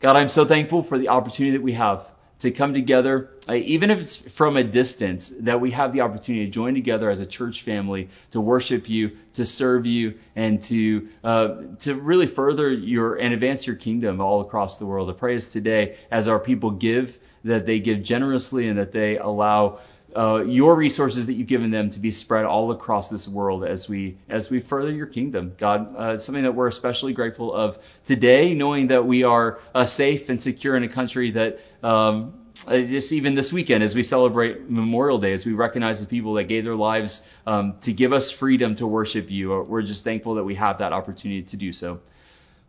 God, I'm so thankful for the opportunity that we have to come together, uh, even if it's from a distance, that we have the opportunity to join together as a church family to worship you, to serve you, and to uh, to really further your and advance your kingdom all across the world. I pray as today, as our people give, that they give generously and that they allow uh, your resources that you've given them to be spread all across this world as we as we further your kingdom. God, uh, it's something that we're especially grateful of today, knowing that we are uh, safe and secure in a country that. Um, uh, just even this weekend, as we celebrate Memorial Day, as we recognize the people that gave their lives um, to give us freedom to worship you, uh, we're just thankful that we have that opportunity to do so.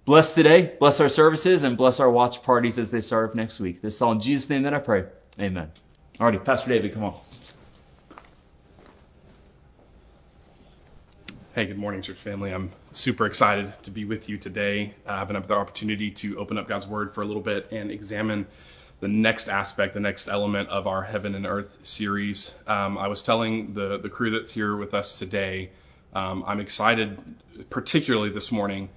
Bless today, bless our services, and bless our watch parties as they start up next week. This is all in Jesus' name that I pray. Amen. Alrighty, Pastor David, come on. Hey, good morning, church family. I'm super excited to be with you today. I've had the opportunity to open up God's Word for a little bit and examine the next aspect, the next element of our Heaven and Earth series. Um, I was telling the, the crew that's here with us today, um, I'm excited, particularly this morning,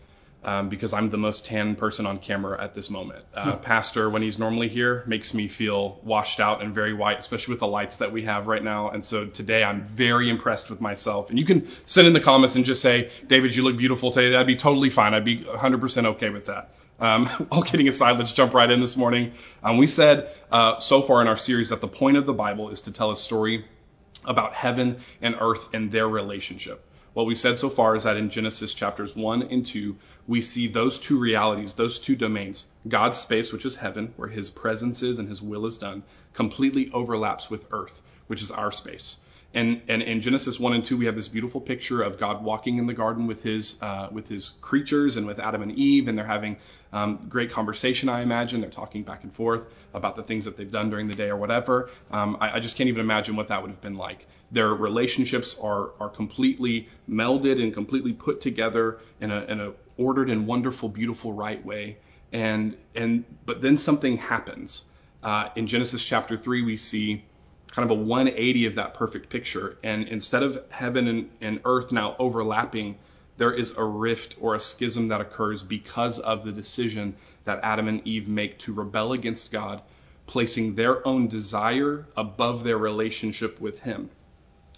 um, because I'm the most tan person on camera at this moment. Uh, Pastor, when he's normally here, makes me feel washed out and very white, especially with the lights that we have right now. And so today I'm very impressed with myself. And you can send in the comments and just say, David, you look beautiful today. That'd be totally fine. I'd be 100% okay with that. Um, all kidding aside, let's jump right in this morning. Um, we said uh, so far in our series that the point of the Bible is to tell a story about heaven and earth and their relationship. What we've said so far is that in Genesis chapters 1 and 2, we see those two realities, those two domains. God's space, which is heaven, where his presence is and his will is done, completely overlaps with earth, which is our space. And, and in Genesis 1 and 2, we have this beautiful picture of God walking in the garden with his, uh, with his creatures and with Adam and Eve, and they're having um, great conversation, I imagine. They're talking back and forth about the things that they've done during the day or whatever. Um, I, I just can't even imagine what that would have been like. Their relationships are, are completely melded and completely put together in a, in a ordered and wonderful, beautiful, right way. And, and, but then something happens. Uh, in Genesis chapter 3, we see kind of a 180 of that perfect picture. And instead of heaven and, and earth now overlapping, there is a rift or a schism that occurs because of the decision that Adam and Eve make to rebel against God, placing their own desire above their relationship with Him.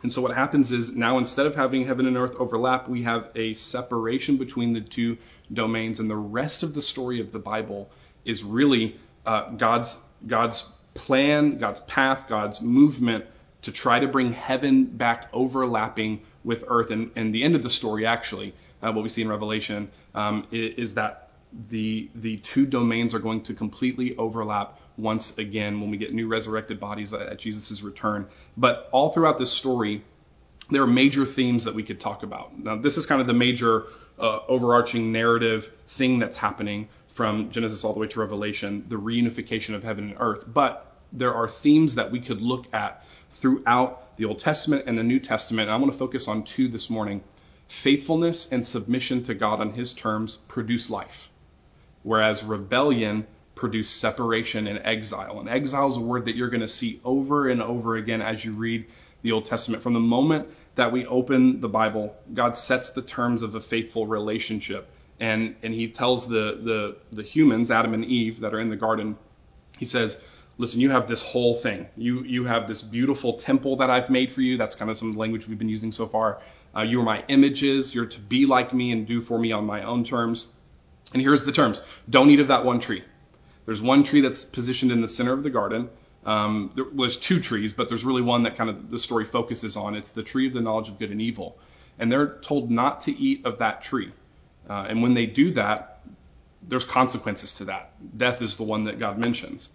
And so what happens is now instead of having heaven and earth overlap, we have a separation between the two domains, and the rest of the story of the Bible is really uh, God's God's plan, God's path, God's movement to try to bring heaven back overlapping with earth. And, and the end of the story, actually, uh, what we see in Revelation, um, is, is that the the two domains are going to completely overlap once again when we get new resurrected bodies at Jesus' return. But all throughout this story, there are major themes that we could talk about. Now, this is kind of the major uh, overarching narrative thing that's happening from Genesis all the way to Revelation, the reunification of heaven and earth. But there are themes that we could look at throughout the Old Testament and the New Testament. And I want to focus on two this morning. Faithfulness and submission to God on His terms produce life, whereas rebellion produce separation and exile. And exile is a word that you're going to see over and over again as you read the Old Testament. From the moment that we open the Bible, God sets the terms of a faithful relationship and and he tells the the the humans, Adam and Eve, that are in the garden, he says, "Listen, you have this whole thing. You you have this beautiful temple that I've made for you. That's kind of some language we've been using so far. Uh, you are my images. You're to be like me and do for me on my own terms. And here's the terms: Don't eat of that one tree. There's one tree that's positioned in the center of the garden. Um, there, well, there's two trees, but there's really one that kind of the story focuses on. It's the tree of the knowledge of good and evil. And they're told not to eat of that tree. Uh, and when they do that, there's consequences to that. Death is the one that God mentions.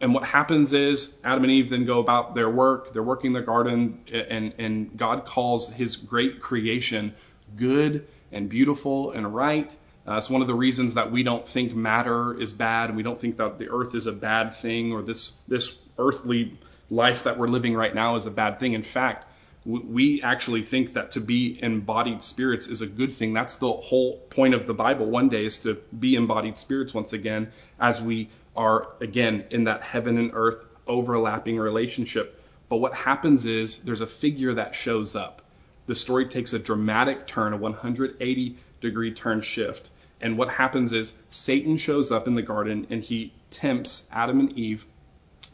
And what happens is Adam and Eve then go about their work. They're working the garden, and, and God calls his great creation good and beautiful and right. Uh, it's one of the reasons that we don't think matter is bad, and we don't think that the earth is a bad thing, or this this earthly life that we're living right now is a bad thing. In fact, we actually think that to be embodied spirits is a good thing. That's the whole point of the Bible one day is to be embodied spirits once again as we are again in that heaven and earth overlapping relationship. But what happens is there's a figure that shows up. The story takes a dramatic turn, a 180 degree turn shift. And what happens is Satan shows up in the garden and he tempts Adam and Eve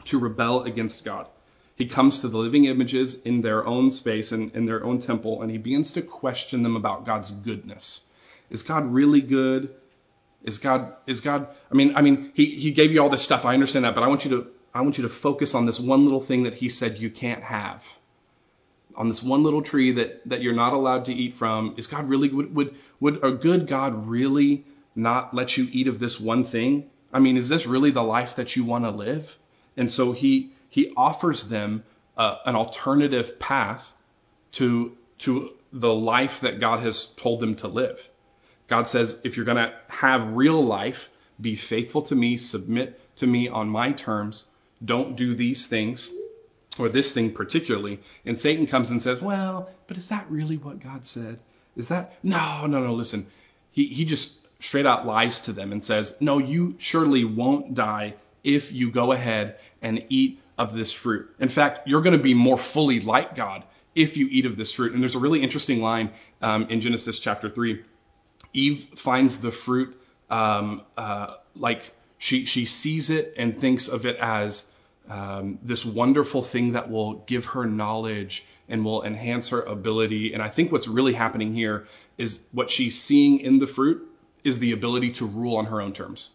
to rebel against God. He comes to the living images in their own space and in their own temple, and he begins to question them about God's goodness. Is God really good? Is God is God I mean I mean he he gave you all this stuff. I understand that, but I want you to I want you to focus on this one little thing that he said you can't have. On this one little tree that that you're not allowed to eat from. Is God really would would would a good God really not let you eat of this one thing? I mean, is this really the life that you want to live? And so he he offers them uh, an alternative path to to the life that God has told them to live. God says, if you're going to have real life, be faithful to me, submit to me on my terms, don't do these things, or this thing particularly. And Satan comes and says, well, but is that really what God said? Is that? No, no, no, listen. He, he just straight out lies to them and says, no, you surely won't die if you go ahead and eat of this fruit. In fact, you're going to be more fully like God if you eat of this fruit. And there's a really interesting line um, in Genesis chapter 3 Eve finds the fruit um, uh, like she she sees it and thinks of it as um, this wonderful thing that will give her knowledge and will enhance her ability. And I think what's really happening here is what she's seeing in the fruit is the ability to rule on her own terms.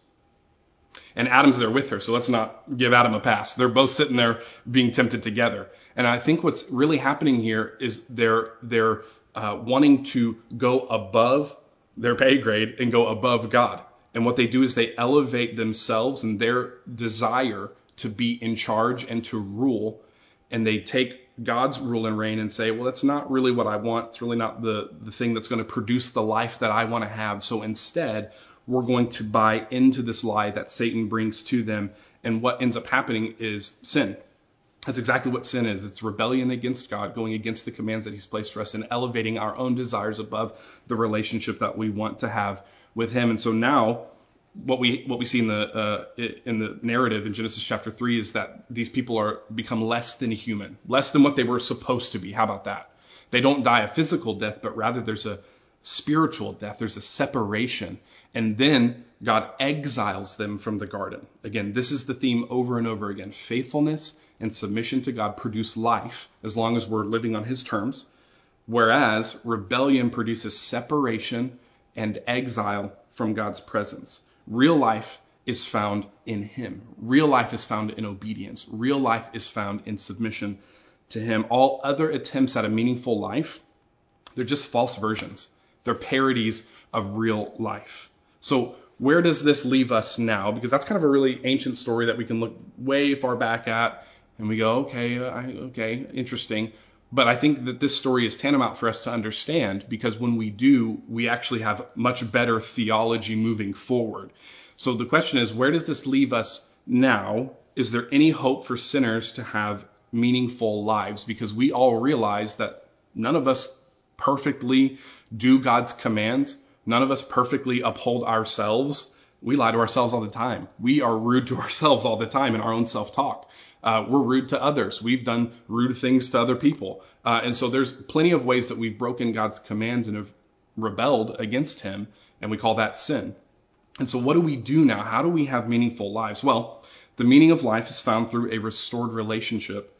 And Adam's there with her, so let's not give Adam a pass. They're both sitting there being tempted together. And I think what's really happening here is they're they're uh, wanting to go above their pay grade and go above God. And what they do is they elevate themselves and their desire to be in charge and to rule. And they take God's rule and reign and say, well, that's not really what I want. It's really not the, the thing that's going to produce the life that I want to have. So instead, we're going to buy into this lie that Satan brings to them. And what ends up happening is sin. That's exactly what sin is. It's rebellion against God, going against the commands that He's placed for us, and elevating our own desires above the relationship that we want to have with Him. And so now, what we what we see in the uh, in the narrative in Genesis chapter three is that these people are become less than human, less than what they were supposed to be. How about that? They don't die a physical death, but rather there's a spiritual death. There's a separation, and then God exiles them from the garden. Again, this is the theme over and over again: faithfulness and submission to God produce life as long as we're living on His terms, whereas rebellion produces separation and exile from God's presence. Real life is found in Him. Real life is found in obedience. Real life is found in submission to Him. All other attempts at a meaningful life, they're just false versions. They're parodies of real life. So where does this leave us now? Because that's kind of a really ancient story that we can look way far back at and we go, okay, I, okay, interesting. But I think that this story is tantamount for us to understand because when we do, we actually have much better theology moving forward. So the question is, where does this leave us now? Is there any hope for sinners to have meaningful lives? Because we all realize that none of us perfectly do God's commands. None of us perfectly uphold ourselves. We lie to ourselves all the time. We are rude to ourselves all the time in our own self talk. Uh, we're rude to others. We've done rude things to other people. Uh, and so there's plenty of ways that we've broken God's commands and have rebelled against Him, and we call that sin. And so what do we do now? How do we have meaningful lives? Well, the meaning of life is found through a restored relationship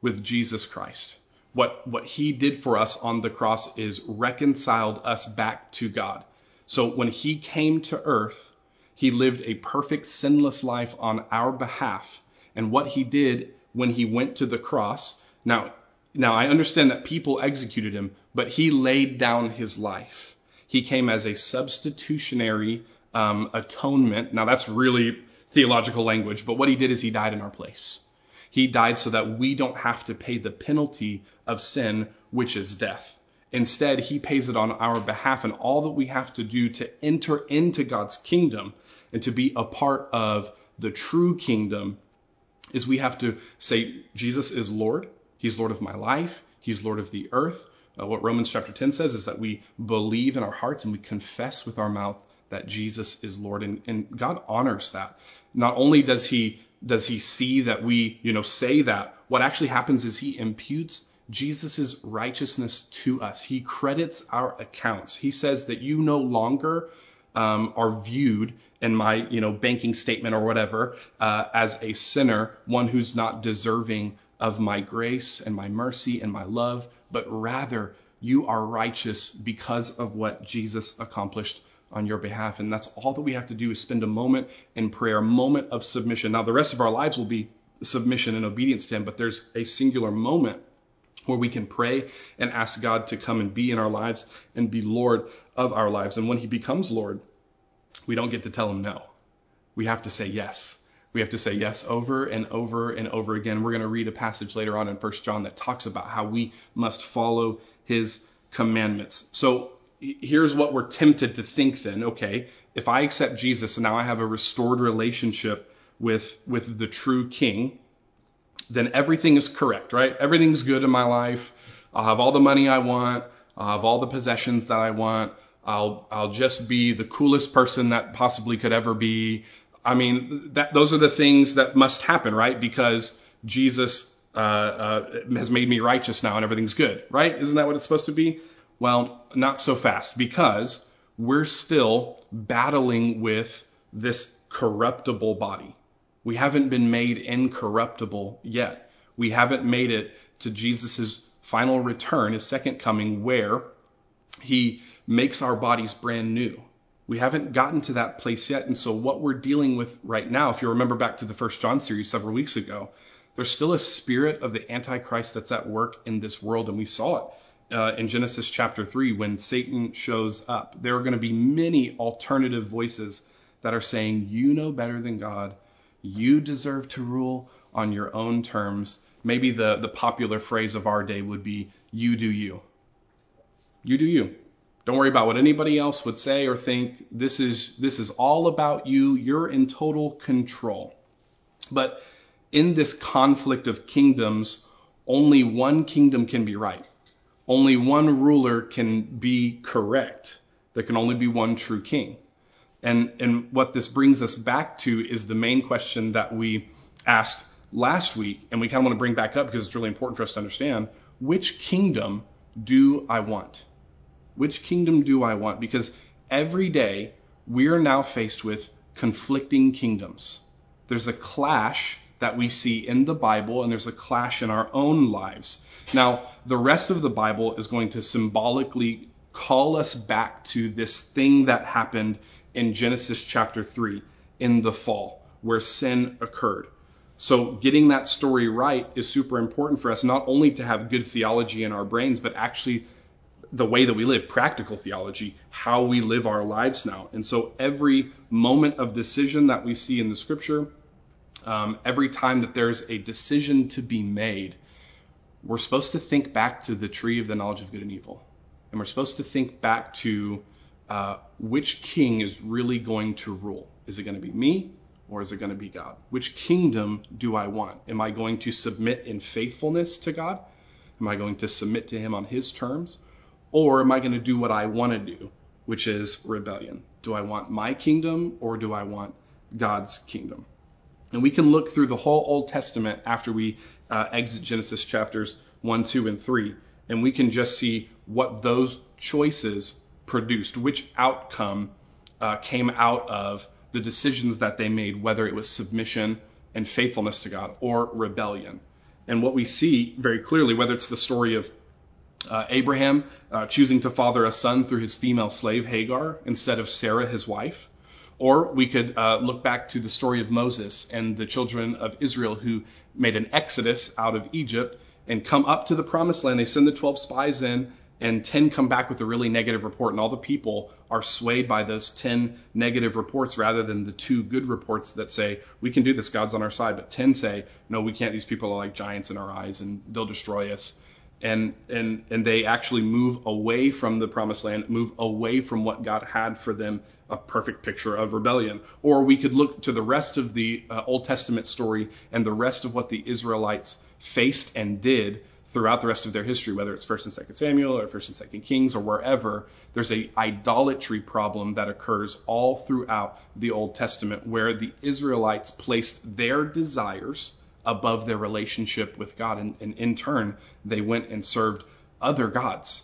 with Jesus Christ. What, what he did for us on the cross is reconciled us back to God. So when he came to earth, he lived a perfect, sinless life on our behalf and what he did when he went to the cross. Now, now I understand that people executed him, but he laid down his life. He came as a substitutionary um, atonement. Now that's really theological language, but what he did is he died in our place. He died so that we don't have to pay the penalty of sin, which is death. Instead, he pays it on our behalf, and all that we have to do to enter into God's kingdom and to be a part of the true kingdom is we have to say Jesus is Lord. He's Lord of my life. He's Lord of the earth. Uh, what Romans chapter 10 says is that we believe in our hearts and we confess with our mouth that Jesus is Lord. And, and God honors that. Not only does he does he see that we, you know, say that, what actually happens is he imputes Jesus' righteousness to us. He credits our accounts. He says that you no longer um, are viewed in my you know banking statement or whatever uh, as a sinner, one who's not deserving of my grace and my mercy and my love, but rather you are righteous because of what Jesus accomplished on your behalf. And that's all that we have to do is spend a moment in prayer, a moment of submission. Now, the rest of our lives will be submission and obedience to Him, but there's a singular moment where we can pray and ask God to come and be in our lives and be Lord of our lives. And when He becomes Lord, we don't get to tell them no. We have to say yes. We have to say yes over and over and over again. We're going to read a passage later on in 1 John that talks about how we must follow His commandments. So here's what we're tempted to think then. Okay, if I accept Jesus and now I have a restored relationship with, with the true King, then everything is correct, right? Everything's good in my life. I'll have all the money I want. I'll have all the possessions that I want. I'll I'll just be the coolest person that possibly could ever be. I mean, that those are the things that must happen, right? Because Jesus uh, uh, has made me righteous now, and everything's good, right? Isn't that what it's supposed to be? Well, not so fast, because we're still battling with this corruptible body. We haven't been made incorruptible yet. We haven't made it to Jesus' final return, his second coming, where he makes our bodies brand new. We haven't gotten to that place yet. And so, what we're dealing with right now, if you remember back to the first John series several weeks ago, there's still a spirit of the Antichrist that's at work in this world. And we saw it uh, in Genesis chapter 3 when Satan shows up. There are going to be many alternative voices that are saying, You know better than God. You deserve to rule on your own terms. Maybe the, the popular phrase of our day would be, you do you. You do you. Don't worry about what anybody else would say or think. This is, this is all about you. You're in total control. But in this conflict of kingdoms, only one kingdom can be right. Only one ruler can be correct. There can only be one true king. And, and what this brings us back to is the main question that we asked last week, and we kind of want to bring back up because it's really important for us to understand which kingdom do I want? Which kingdom do I want? Because every day we are now faced with conflicting kingdoms. There's a clash that we see in the Bible, and there's a clash in our own lives. Now, the rest of the Bible is going to symbolically call us back to this thing that happened in Genesis chapter 3 in the fall where sin occurred. So getting that story right is super important for us, not only to have good theology in our brains, but actually the way that we live, practical theology, how we live our lives now. And so every moment of decision that we see in the scripture, um, every time that there's a decision to be made, we're supposed to think back to the tree of the knowledge of good and evil. And we're supposed to think back to uh, which king is really going to rule? Is it going to be me or is it going to be God? Which kingdom do I want? Am I going to submit in faithfulness to God? Am I going to submit to Him on His terms? Or am I going to do what I want to do, which is rebellion? Do I want my kingdom or do I want God's kingdom? And we can look through the whole Old Testament after we uh, exit Genesis chapters 1, 2, and 3, and we can just see what those choices produced, which outcome uh, came out of the decisions that they made, whether it was submission and faithfulness to God or rebellion. And what we see very clearly, whether it's the story of uh, Abraham uh, choosing to father a son through his female slave Hagar instead of Sarah, his wife, or we could uh, look back to the story of Moses and the children of Israel who made an exodus out of Egypt and come up to the promised land. They send the 12 spies in and 10 come back with a really negative report, and all the people are swayed by those 10 negative reports rather than the two good reports that say, we can do this, God's on our side. But 10 say, no, we can't. These people are like giants in our eyes, and they'll destroy us. And, and, and they actually move away from the promised land, move away from what God had for them, a perfect picture of rebellion. Or we could look to the rest of the uh, Old Testament story and the rest of what the Israelites faced and did throughout the rest of their history, whether it's First and Second Samuel or First and Second Kings or wherever, there's a idolatry problem that occurs all throughout the Old Testament, where the Israelites placed their desires above their relationship with God, and, and in turn, they went and served other gods.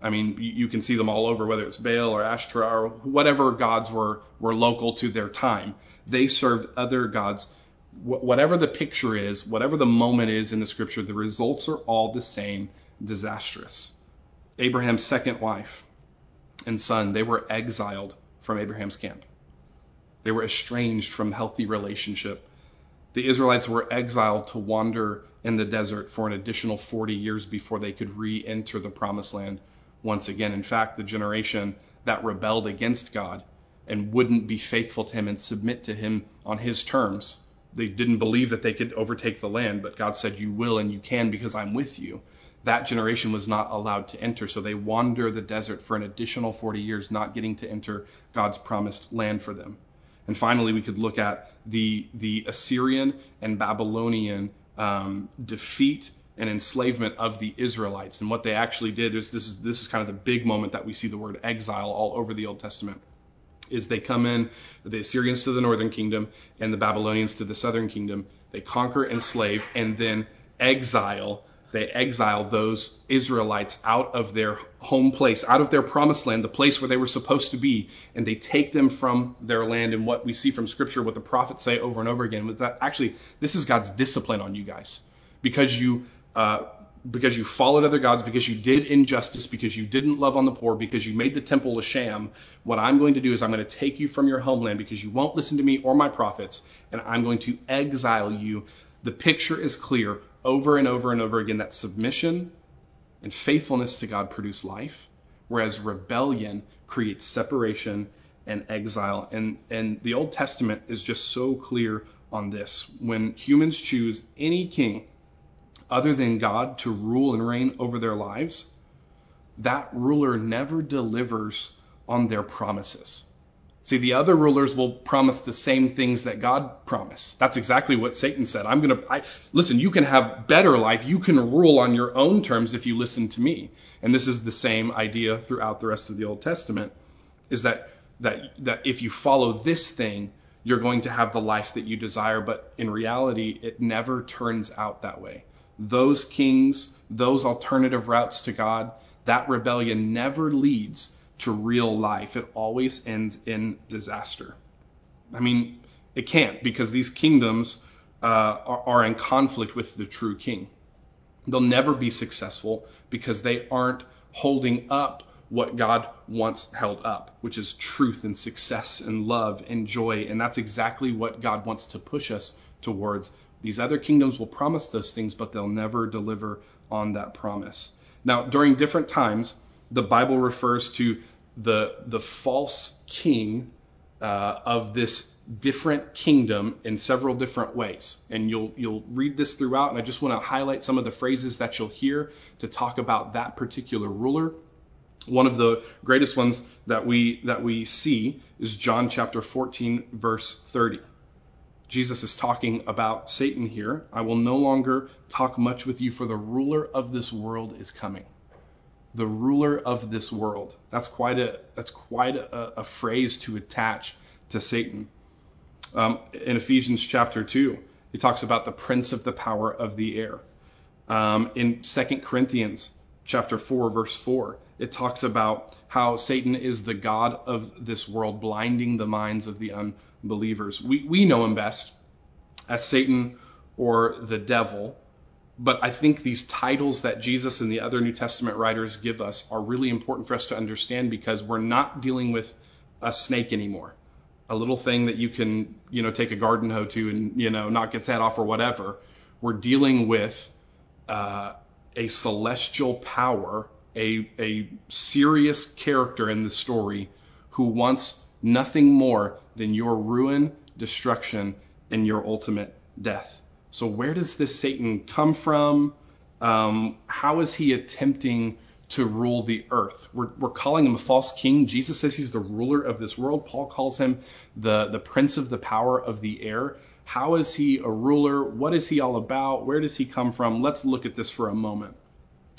I mean, you can see them all over, whether it's Baal or Ashtoreth or whatever gods were, were local to their time. They served other gods. Whatever the picture is, whatever the moment is in the scripture, the results are all the same disastrous. Abraham's second wife and son, they were exiled from Abraham's camp. They were estranged from healthy relationship. The Israelites were exiled to wander in the desert for an additional 40 years before they could re enter the promised land once again. In fact, the generation that rebelled against God and wouldn't be faithful to Him and submit to Him on His terms, they didn't believe that they could overtake the land, but God said, You will and you can because I'm with you. That generation was not allowed to enter, so they wander the desert for an additional 40 years, not getting to enter God's promised land for them. And finally, we could look at the, the Assyrian and Babylonian um, defeat and enslavement of the Israelites. And what they actually did is this is this is kind of the big moment that we see the word exile all over the Old Testament. Is they come in, the Assyrians to the northern kingdom and the Babylonians to the southern kingdom. They conquer, enslave, and then exile. They exile those Israelites out of their home place, out of their promised land, the place where they were supposed to be, and they take them from their land. And what we see from Scripture, what the prophets say over and over again, was that actually this is God's discipline on you guys because you uh, because you followed other gods, because you did injustice, because you didn't love on the poor, because you made the temple a sham, what I'm going to do is I'm going to take you from your homeland because you won't listen to me or my prophets, and I'm going to exile you. The picture is clear over and over and over again that submission and faithfulness to God produce life, whereas rebellion creates separation and exile. And, and the Old Testament is just so clear on this. When humans choose any king, other than God to rule and reign over their lives, that ruler never delivers on their promises. See, the other rulers will promise the same things that God promised. That's exactly what Satan said. I'm going to, listen, you can have better life. You can rule on your own terms if you listen to me. And this is the same idea throughout the rest of the Old Testament is that, that, that if you follow this thing, you're going to have the life that you desire. But in reality, it never turns out that way those kings, those alternative routes to God, that rebellion never leads to real life. It always ends in disaster. I mean, it can't because these kingdoms uh, are, are in conflict with the true king. They'll never be successful because they aren't holding up what God wants held up, which is truth and success and love and joy. And that's exactly what God wants to push us towards these other kingdoms will promise those things, but they'll never deliver on that promise. Now, during different times, the Bible refers to the, the false king uh, of this different kingdom in several different ways. And you'll, you'll read this throughout, and I just want to highlight some of the phrases that you'll hear to talk about that particular ruler. One of the greatest ones that we, that we see is John chapter 14, verse 30. Jesus is talking about Satan here. I will no longer talk much with you, for the ruler of this world is coming. The ruler of this world. That's quite a that's quite a, a phrase to attach to Satan. Um, in Ephesians chapter two, he talks about the prince of the power of the air. Um, in 2 Corinthians chapter 4, verse 4, it talks about how Satan is the God of this world, blinding the minds of the unbelievers. We, we know him best as Satan or the devil, but I think these titles that Jesus and the other New Testament writers give us are really important for us to understand because we're not dealing with a snake anymore. A little thing that you can, you know, take a garden hoe to and, you know, knock its head off or whatever. We're dealing with uh, a celestial power, a, a serious character in the story who wants nothing more than your ruin, destruction, and your ultimate death. So, where does this Satan come from? Um, how is he attempting to rule the earth? We're, we're calling him a false king. Jesus says he's the ruler of this world. Paul calls him the, the prince of the power of the air. How is he a ruler? What is he all about? Where does he come from? Let's look at this for a moment.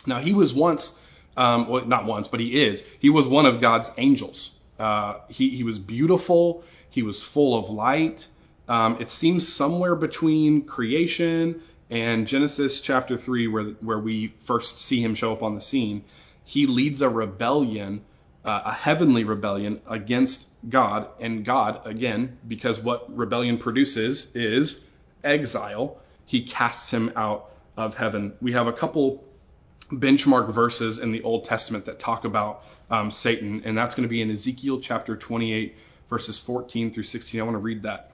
Now, he was once, um, well, not once, but he is, he was one of God's angels. Uh, he, he was beautiful. He was full of light. Um, it seems somewhere between creation and Genesis chapter 3, where, where we first see him show up on the scene. he leads a rebellion, uh, a heavenly rebellion against God, and God, again, because what rebellion produces is exile, he casts him out of heaven. We have a couple benchmark verses in the Old Testament that talk about um, Satan, and that's going to be in Ezekiel chapter 28, verses 14 through 16. I want to read that.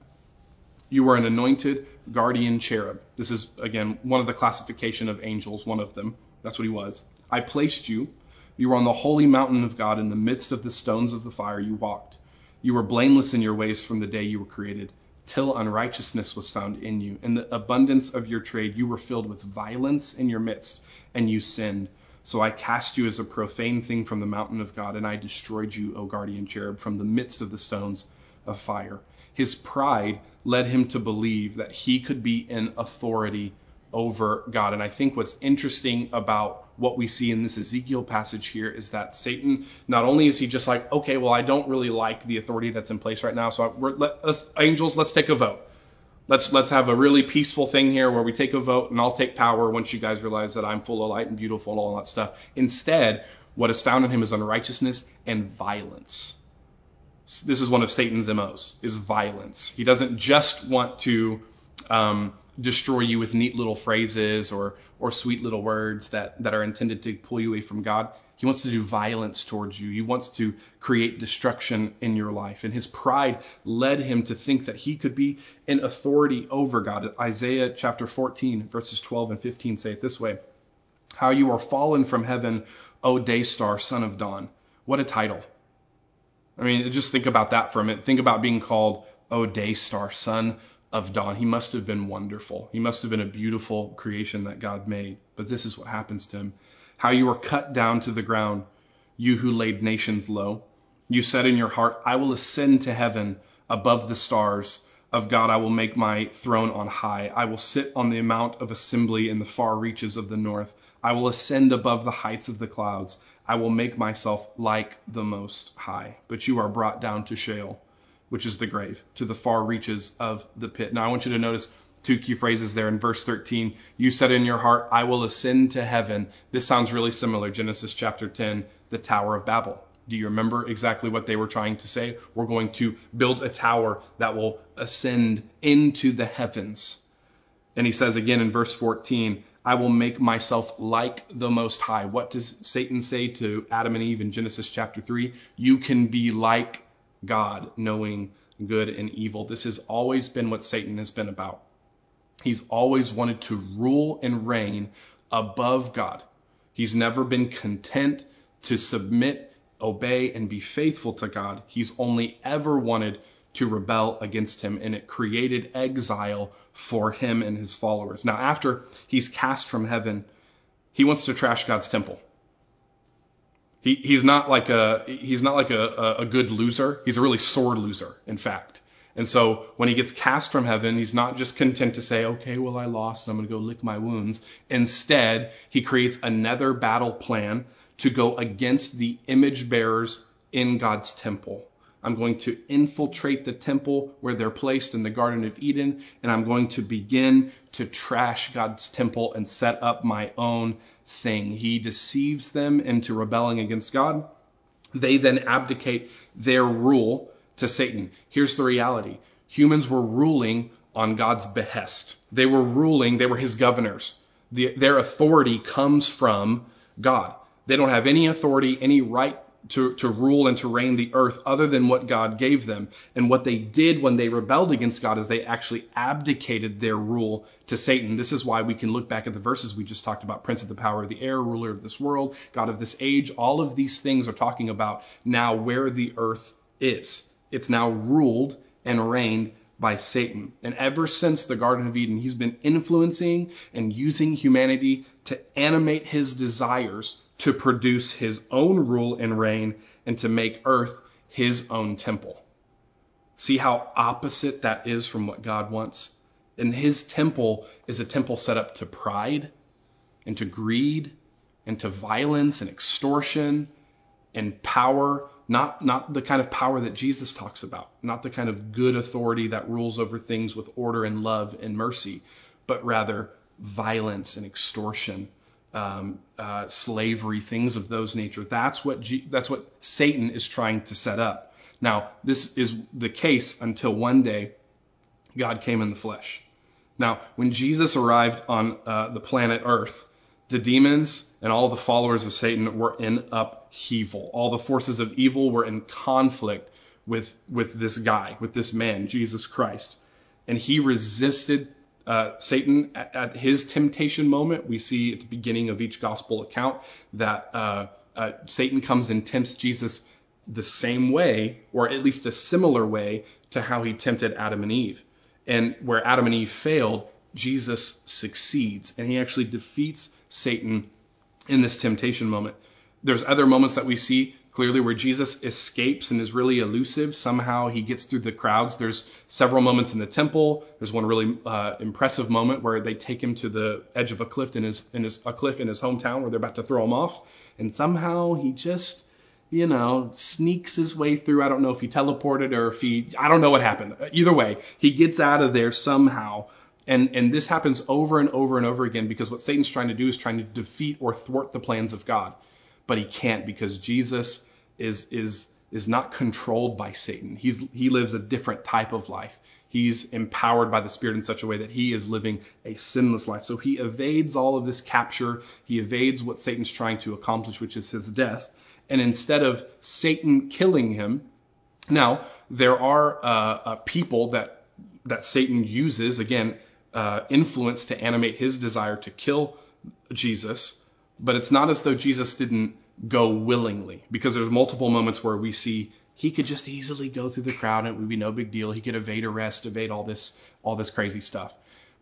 You were an anointed guardian cherub. This is, again, one of the classification of angels, one of them. That's what he was. I placed you. You were on the holy mountain of God in the midst of the stones of the fire you walked. You were blameless in your ways from the day you were created, till unrighteousness was found in you. In the abundance of your trade, you were filled with violence in your midst, and you sinned. So I cast you as a profane thing from the mountain of God, and I destroyed you, O guardian cherub, from the midst of the stones of fire. His pride led him to believe that he could be in authority over God. And I think what's interesting about what we see in this Ezekiel passage here is that Satan, not only is he just like, okay, well, I don't really like the authority that's in place right now, so we're, let us, angels, let's take a vote. Let's let's have a really peaceful thing here where we take a vote and I'll take power once you guys realize that I'm full of light and beautiful and all that stuff. Instead, what is found in him is unrighteousness and violence this is one of Satan's MOs, is violence. He doesn't just want to um, destroy you with neat little phrases or, or sweet little words that, that are intended to pull you away from God. He wants to do violence towards you. He wants to create destruction in your life. And his pride led him to think that he could be in authority over God. Isaiah chapter 14, verses 12 and 15 say it this way How you are fallen from heaven, O day star, son of dawn. What a title. I mean, just think about that for a minute. Think about being called, oh, day star, son of dawn. He must have been wonderful. He must have been a beautiful creation that God made. But this is what happens to him. How you were cut down to the ground, you who laid nations low. You said in your heart, I will ascend to heaven above the stars. Of God, I will make my throne on high. I will sit on the mount of assembly in the far reaches of the north. I will ascend above the heights of the clouds. I will make myself like the Most High. But you are brought down to Sheol, which is the grave, to the far reaches of the pit. Now I want you to notice two key phrases there in verse 13. You said in your heart, I will ascend to heaven. This sounds really similar. Genesis chapter 10, the Tower of Babel. Do you remember exactly what they were trying to say? We're going to build a tower that will ascend into the heavens. And he says again in verse 14, I will make myself like the Most High. What does Satan say to Adam and Eve in Genesis chapter 3? You can be like God, knowing good and evil. This has always been what Satan has been about. He's always wanted to rule and reign above God. He's never been content to submit, obey, and be faithful to God. He's only ever wanted to rebel against him, and it created exile for him and his followers. Now, after he's cast from heaven, he wants to trash God's temple. He, he's not like a he's not like a, a good loser. He's a really sore loser, in fact. And so when he gets cast from heaven, he's not just content to say, okay, well, I lost and I'm going to go lick my wounds. Instead, he creates another battle plan to go against the image bearers in God's temple. I'm going to infiltrate the temple where they're placed in the Garden of Eden, and I'm going to begin to trash God's temple and set up my own thing. He deceives them into rebelling against God. They then abdicate their rule to Satan. Here's the reality humans were ruling on God's behest, they were ruling, they were his governors. The, their authority comes from God. They don't have any authority, any right to, to rule and to reign the earth other than what God gave them. And what they did when they rebelled against God is they actually abdicated their rule to Satan. This is why we can look back at the verses we just talked about Prince of the power of the air, ruler of this world, God of this age. All of these things are talking about now where the earth is. It's now ruled and reigned by Satan. And ever since the Garden of Eden, he's been influencing and using humanity to animate his desires to produce his own rule and reign and to make earth his own temple. See how opposite that is from what God wants? And his temple is a temple set up to pride and to greed and to violence and extortion and power, not, not the kind of power that Jesus talks about, not the kind of good authority that rules over things with order and love and mercy, but rather violence and extortion um, uh, slavery, things of those nature. That's what G- that's what Satan is trying to set up. Now, this is the case until one day God came in the flesh. Now, when Jesus arrived on uh, the planet Earth, the demons and all the followers of Satan were in upheaval. All the forces of evil were in conflict with with this guy, with this man, Jesus Christ, and he resisted uh, Satan at, at, his temptation moment. We see at the beginning of each gospel account that uh, uh, Satan comes and tempts Jesus the same way, or at least a similar way, to how he tempted Adam and Eve. And where Adam and Eve failed, Jesus succeeds, and he actually defeats Satan in this temptation moment. There's other moments that we see clearly where Jesus escapes and is really elusive. Somehow he gets through the crowds. There's several moments in the temple. There's one really uh, impressive moment where they take him to the edge of a cliff in his in his a cliff in his hometown where they're about to throw him off, and somehow he just you know, sneaks his way through. I don't know if he teleported or if he, I don't know what happened. Either way, he gets out of there somehow. And, and this happens over and over and over again because what Satan's trying to do is trying to defeat or thwart the plans of God. But he can't because Jesus is, is, is not controlled by Satan. He's, he lives a different type of life. He's empowered by the Spirit in such a way that he is living a sinless life. So he evades all of this capture. He evades what Satan's trying to accomplish, which is his death. And instead of Satan killing him, now there are uh, uh, people that that Satan uses again uh, influence to animate his desire to kill Jesus, but it's not as though Jesus didn't go willingly because there's multiple moments where we see he could just easily go through the crowd and it would be no big deal. He could evade arrest, evade all this all this crazy stuff.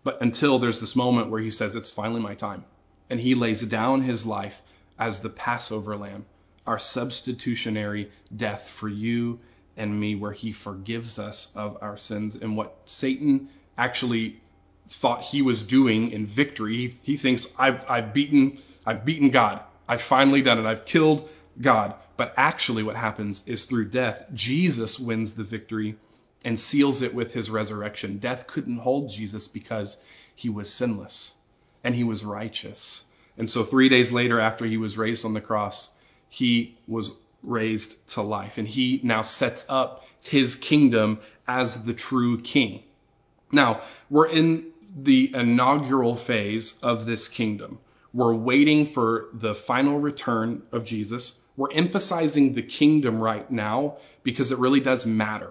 But until there's this moment where he says it's finally my time and he lays down his life as the Passover lamb, our substitutionary death for you and me where he forgives us of our sins and what Satan actually thought he was doing in victory. He, he thinks I've, I've beaten I've beaten God. I've finally done it. I've killed God. But actually, what happens is through death, Jesus wins the victory and seals it with his resurrection. Death couldn't hold Jesus because he was sinless and he was righteous. And so, three days later, after he was raised on the cross, he was raised to life. And he now sets up his kingdom as the true king. Now, we're in the inaugural phase of this kingdom. We're waiting for the final return of Jesus. We're emphasizing the kingdom right now because it really does matter.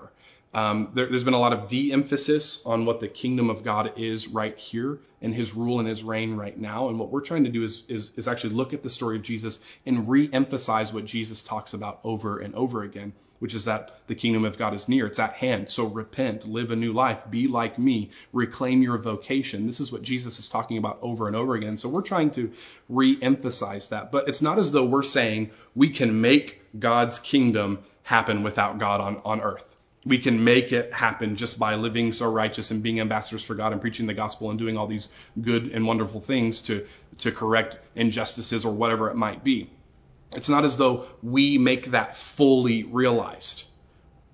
Um, there, has been a lot of de-emphasis on what the kingdom of God is right here and his rule and his reign right now. And what we're trying to do is, is, is actually look at the story of Jesus and re-emphasize what Jesus talks about over and over again, which is that the kingdom of God is near. It's at hand. So repent, live a new life, be like me, reclaim your vocation. This is what Jesus is talking about over and over again. So we're trying to re-emphasize that. But it's not as though we're saying we can make God's kingdom happen without God on, on earth. We can make it happen just by living so righteous and being ambassadors for God and preaching the gospel and doing all these good and wonderful things to, to correct injustices or whatever it might be. It's not as though we make that fully realized.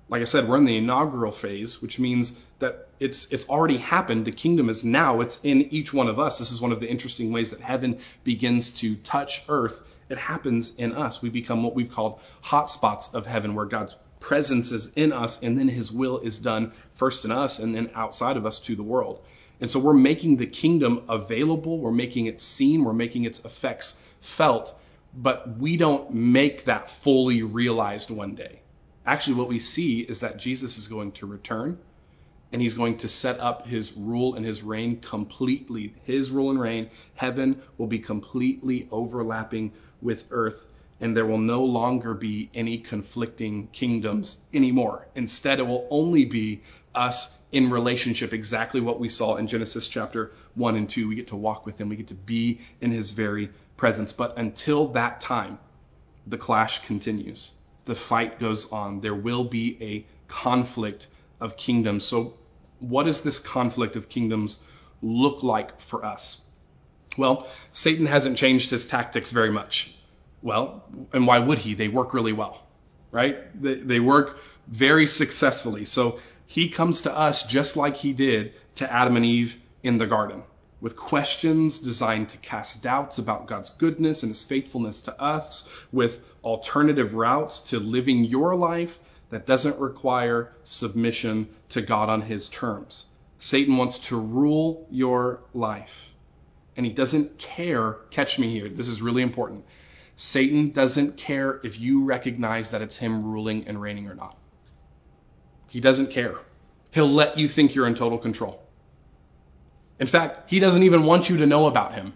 Like I said, we're in the inaugural phase, which means that it's it's already happened. The kingdom is now. It's in each one of us. This is one of the interesting ways that heaven begins to touch earth. It happens in us. We become what we've called hotspots of heaven, where God's presence is in us, and then His will is done first in us and then outside of us to the world. And so we're making the kingdom available. We're making it seen. We're making its effects felt but we don't make that fully realized one day. Actually, what we see is that Jesus is going to return and he's going to set up his rule and his reign completely. His rule and reign, heaven will be completely overlapping with earth, and there will no longer be any conflicting kingdoms anymore. Instead, it will only be us in relationship, exactly what we saw in Genesis chapter 1 and 2. We get to walk with him, we get to be in his very presence. But until that time, the clash continues. The fight goes on. There will be a conflict of kingdoms. So, what does this conflict of kingdoms look like for us? Well, Satan hasn't changed his tactics very much. Well, and why would he? They work really well, right? They, they work very successfully. So he comes to us just like he did to Adam and Eve in the garden. with questions designed to cast doubts about God's goodness and his faithfulness to us, with alternative routes to living your life that doesn't require submission to God on his terms. Satan wants to rule your life. And he doesn't care, catch me here, this is really important. Satan doesn't care if you recognize that it's him ruling and reigning or not. He doesn't care. He'll let you think you're in total control. In fact, he doesn't even want you to know about him.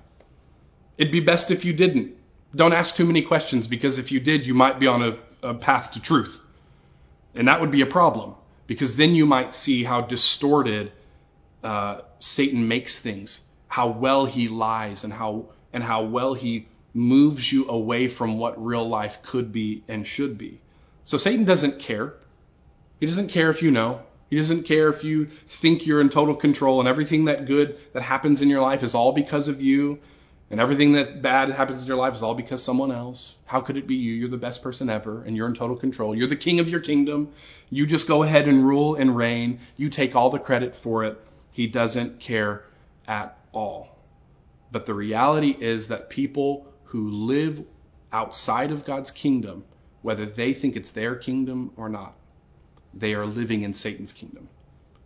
It'd be best if you didn't. Don't ask too many questions because if you did, you might be on a, a path to truth. And that would be a problem because then you might see how distorted uh, Satan makes things, how well he lies, and how and how well he moves you away from what real life could be and should be. So Satan doesn't care. He doesn't care if you know. He doesn't care if you think you're in total control and everything that good that happens in your life is all because of you and everything that bad happens in your life is all because someone else. How could it be you? You're the best person ever and you're in total control. You're the king of your kingdom. You just go ahead and rule and reign. You take all the credit for it. He doesn't care at all. But the reality is that people who live outside of God's kingdom, whether they think it's their kingdom or not, they are living in Satan's kingdom.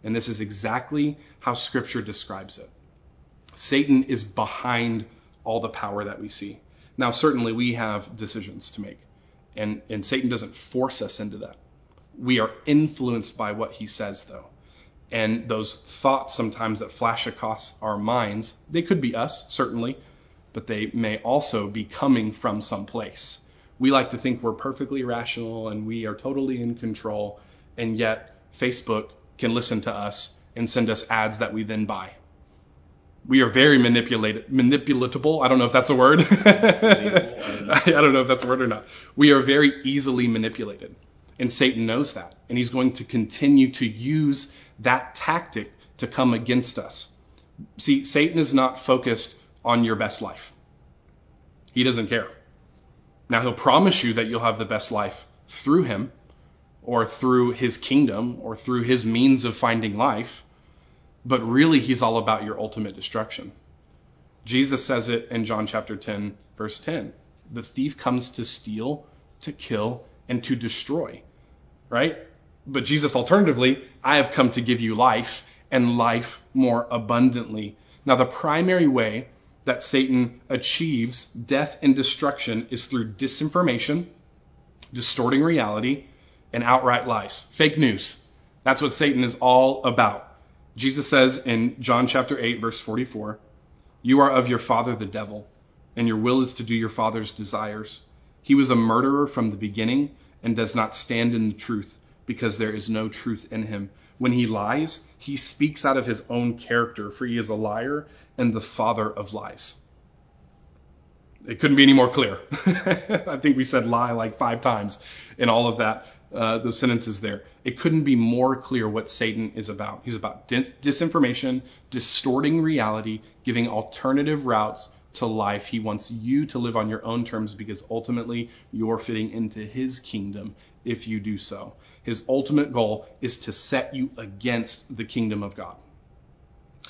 And this is exactly how Scripture describes it. Satan is behind all the power that we see. Now, certainly we have decisions to make, and, and Satan doesn't force us into that. We are influenced by what he says, though. And those thoughts sometimes that flash across our minds, they could be us, certainly, but they may also be coming from someplace. We like to think we're perfectly rational and we are totally in control and yet Facebook can listen to us and send us ads that we then buy. We are very manipulatable. I don't know if that's a word. I don't know if that's a word or not. We are very easily manipulated. And Satan knows that. And he's going to continue to use that tactic to come against us. See, Satan is not focused on your best life. He doesn't care. Now, he'll promise you that you'll have the best life through him, or through his kingdom or through his means of finding life, but really he's all about your ultimate destruction. Jesus says it in John chapter 10, verse 10. The thief comes to steal, to kill, and to destroy, right? But Jesus alternatively, I have come to give you life and life more abundantly. Now, the primary way that Satan achieves death and destruction is through disinformation, distorting reality, and outright lies. Fake news. That's what Satan is all about. Jesus says in John chapter 8, verse 44, You are of your father the devil, and your will is to do your father's desires. He was a murderer from the beginning and does not stand in the truth, because there is no truth in him. When he lies, he speaks out of his own character, for he is a liar and the father of lies. It couldn't be any more clear. I think we said lie like five times in all of that uh, the sentences there. It couldn't be more clear what Satan is about. He's about dis- disinformation, distorting reality, giving alternative routes to life. He wants you to live on your own terms because ultimately you're fitting into his kingdom if you do so. His ultimate goal is to set you against the kingdom of God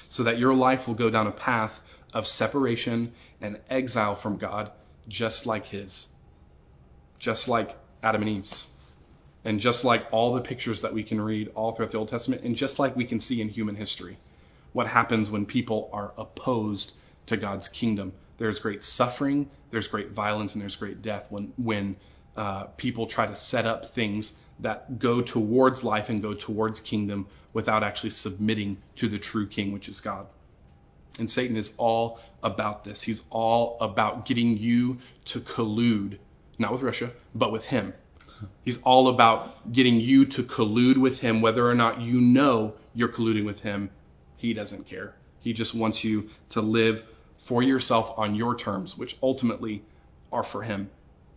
so that your life will go down a path of separation and exile from God, just like his, just like Adam and Eve's. And just like all the pictures that we can read all throughout the Old Testament, and just like we can see in human history, what happens when people are opposed to God's kingdom. There's great suffering, there's great violence, and there's great death when, when uh, people try to set up things that go towards life and go towards kingdom without actually submitting to the true king, which is God. And Satan is all about this. He's all about getting you to collude, not with Russia, but with him He's all about getting you to collude with him, whether or not you know you're colluding with him. He doesn't care. He just wants you to live for yourself on your terms, which ultimately are for him.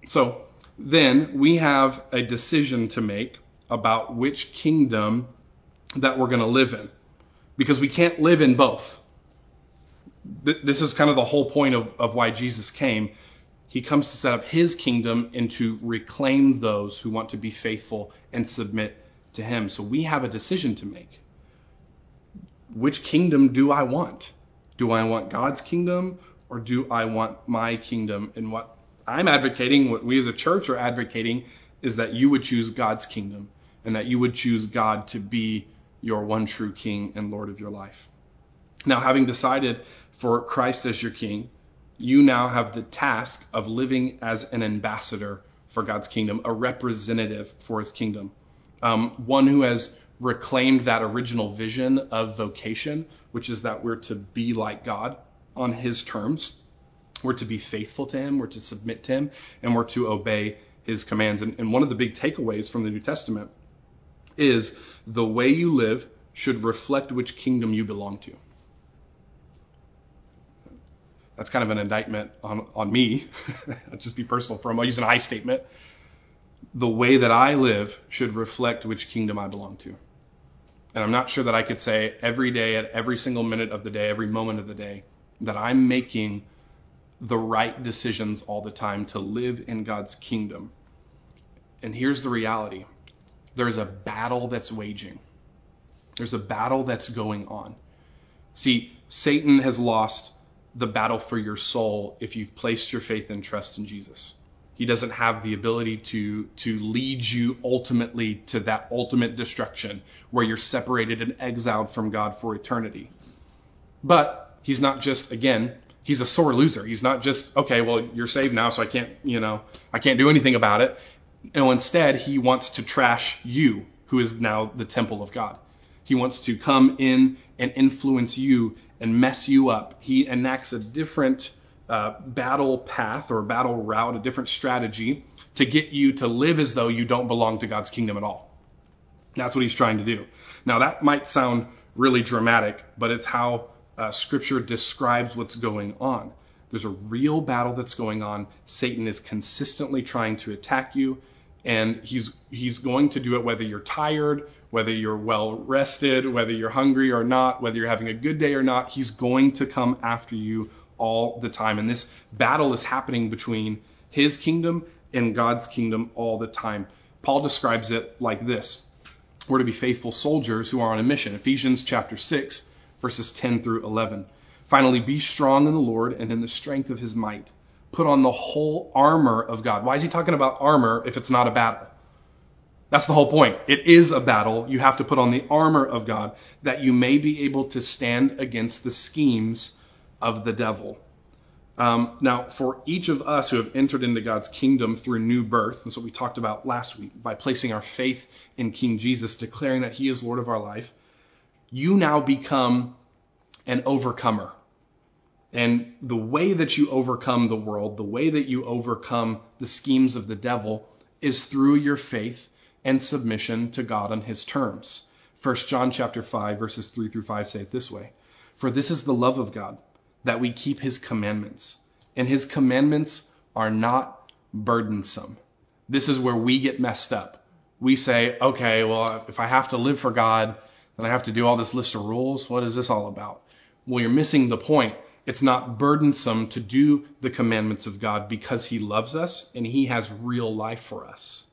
So then we have a decision to make about which kingdom that we're going to live in because we can't live in both. This is kind of the whole point of, of why Jesus came he comes to set up his kingdom and to reclaim those who want to be faithful and submit to him. So we have a decision to make. Which kingdom do I want? Do I want God's kingdom or do I want my kingdom? And what I'm advocating, what we as a church are advocating, is that you would choose God's kingdom and that you would choose God to be your one true King and Lord of your life. Now, having decided for Christ as your King, you now have the task of living as an ambassador for God's kingdom, a representative for his kingdom, um, one who has reclaimed that original vision of vocation, which is that we're to be like God on his terms. We're to be faithful to him, we're to submit to him, and we're to obey his commands. And, and one of the big takeaways from the New Testament is the way you live should reflect which kingdom you belong to. That's kind of an indictment on, on me. I'll just be personal for a moment. I'll use an I statement. The way that I live should reflect which kingdom I belong to. And I'm not sure that I could say every day, at every single minute of the day, every moment of the day, that I'm making the right decisions all the time to live in God's kingdom. And here's the reality there's a battle that's waging, there's a battle that's going on. See, Satan has lost the battle for your soul if you've placed your faith and trust in Jesus. He doesn't have the ability to, to lead you ultimately to that ultimate destruction where you're separated and exiled from God for eternity. But he's not just, again, he's a sore loser. He's not just, okay, well, you're saved now, so I can't, you know, I can't do anything about it. No, instead, he wants to trash you, who is now the temple of God. He wants to come in and influence you and mess you up. He enacts a different uh, battle path or battle route, a different strategy to get you to live as though you don't belong to God's kingdom at all. That's what he's trying to do. Now, that might sound really dramatic, but it's how uh, Scripture describes what's going on. There's a real battle that's going on. Satan is consistently trying to attack you, and he's he's going to do it whether you're tired, whether you're well rested, whether you're hungry or not, whether you're having a good day or not. He's going to come after you all the time. And this battle is happening between his kingdom and God's kingdom all the time. Paul describes it like this. We're to be faithful soldiers who are on a mission. Ephesians chapter 6, verses 10 through 11. Finally, be strong in the Lord and in the strength of his might. Put on the whole armor of God. Why is he talking about armor if it's not a battle? That's the whole point. It is a battle. You have to put on the armor of God that you may be able to stand against the schemes of the devil. Um, now, for each of us who have entered into God's kingdom through new birth, that's what we talked about last week, by placing our faith in King Jesus, declaring that He is Lord of our life, you now become an overcomer. And the way that you overcome the world, the way that you overcome the schemes of the devil, is through your faith and submission to God on his terms. 1 John chapter 5 verses 3 through 5 say it this way. For this is the love of God, that we keep his commandments. And his commandments are not burdensome. This is where we get messed up. We say, okay, well, if I have to live for God, I have to do all this list of rules. What is this all about? Well, you're missing the point. It's not burdensome to do the commandments of God because he loves us and he has real life for us.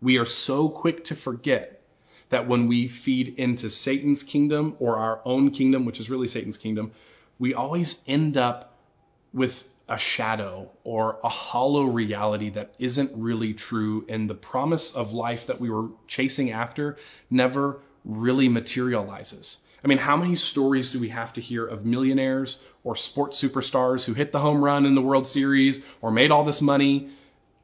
We are so quick to forget that when we feed into Satan's kingdom or our own kingdom, which is really Satan's kingdom, we always end up with a shadow or a hollow reality that isn't really true. And the promise of life that we were chasing after never really materializes. I mean, how many stories do we have to hear of millionaires or sports superstars who hit the home run in the World Series or made all this money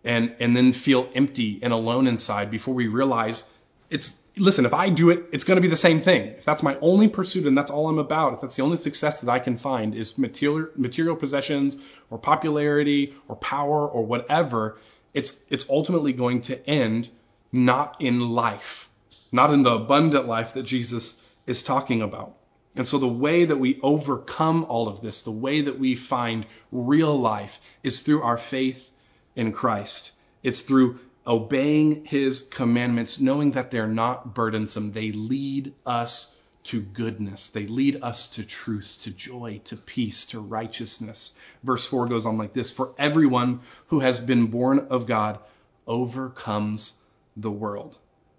and, and then feel empty and alone inside before we realize it's listen, if I do it, it's going to be the same thing. If that's my only pursuit and that's all I'm about, if that's the only success that I can find is material material possessions or popularity or power or whatever, it's it's ultimately going to end not in life, not in the abundant life that Jesus is talking about. And so the way that we overcome all of this, the way that we find real life is through our faith in Christ. It's through obeying his commandments, knowing that they're not burdensome. They lead us to goodness. They lead us to truth, to joy, to peace, to righteousness. Verse 4 goes on like this For everyone who has been born of God overcomes the world.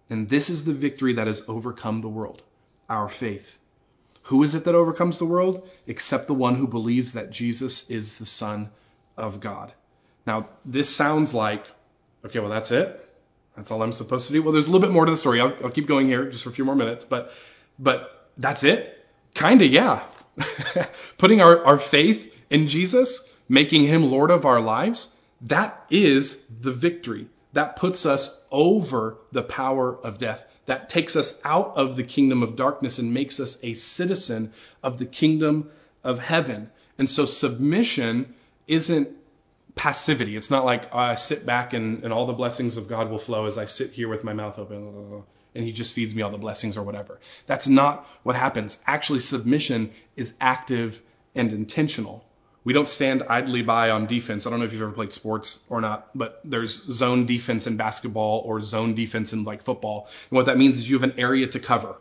And this is the victory that has overcome the world our faith. Who is it that overcomes the world? Except the one who believes that Jesus is the Son of God. Now, this sounds like, okay, well, that's it. That's all I'm supposed to do. Well, there's a little bit more to the story. I'll, I'll keep going here just for a few more minutes, but, but that's it? Kinda, yeah. Putting our, our faith in Jesus, making him Lord of our lives, that is the victory. That puts us over the power of death. That takes us out of the kingdom of darkness and makes us a citizen of the kingdom of heaven. And so submission isn't passivity. It's not like oh, I sit back and, and all the blessings of God will flow as I sit here with my mouth open and he just feeds me all the blessings or whatever. That's not what happens. Actually, submission is active and intentional. We don't stand idly by on defense. I don't know if you've ever played sports or not, but there's zone defense in basketball or zone defense in like football. And what that means is you have an area to cover.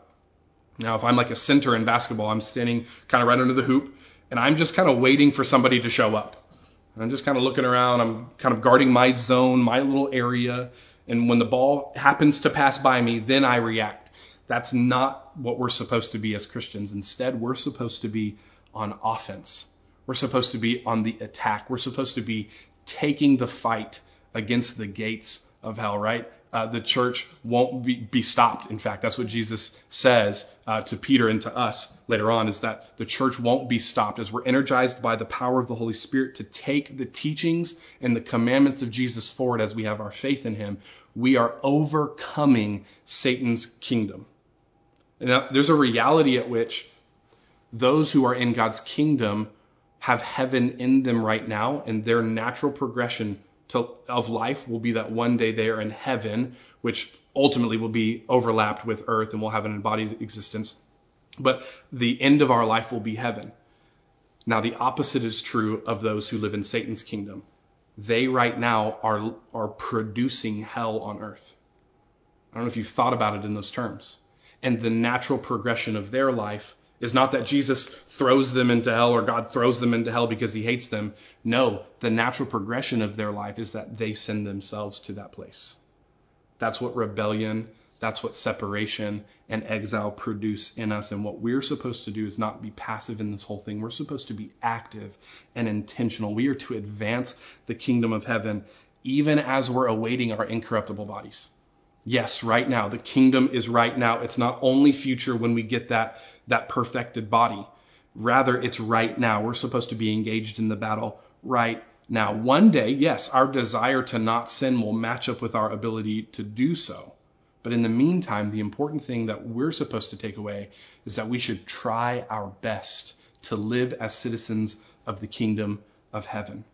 Now, if I'm like a center in basketball, I'm standing kind of right under the hoop and I'm just kind of waiting for somebody to show up. I'm just kind of looking around. I'm kind of guarding my zone, my little area. And when the ball happens to pass by me, then I react. That's not what we're supposed to be as Christians. Instead, we're supposed to be on offense. We're supposed to be on the attack. We're supposed to be taking the fight against the gates of hell, right? Uh, the church won't be, be, stopped. In fact, that's what Jesus says uh, to Peter and to us later on is that the church won't be stopped as we're energized by the power of the Holy Spirit to take the teachings and the commandments of Jesus forward as we have our faith in him. We are overcoming Satan's kingdom. Now, there's a reality at which those who are in God's kingdom have heaven in them right now, and their natural progression to, of life will be that one day they are in heaven, which ultimately will be overlapped with earth and we'll have an embodied existence. But the end of our life will be heaven. Now, the opposite is true of those who live in Satan's kingdom. They right now are, are producing hell on earth. I don't know if you've thought about it in those terms. And the natural progression of their life is not that Jesus throws them into hell or God throws them into hell because he hates them. No, the natural progression of their life is that they send themselves to that place. That's what rebellion, that's what separation and exile produce in us. And what we're supposed to do is not be passive in this whole thing. We're supposed to be active and intentional. We are to advance the kingdom of heaven even as we're awaiting our incorruptible bodies. Yes, right now. The kingdom is right now. It's not only future when we get that that perfected body. Rather, it's right now. We're supposed to be engaged in the battle right now. One day, yes, our desire to not sin will match up with our ability to do so. But in the meantime, the important thing that we're supposed to take away is that we should try our best to live as citizens of the kingdom of heaven.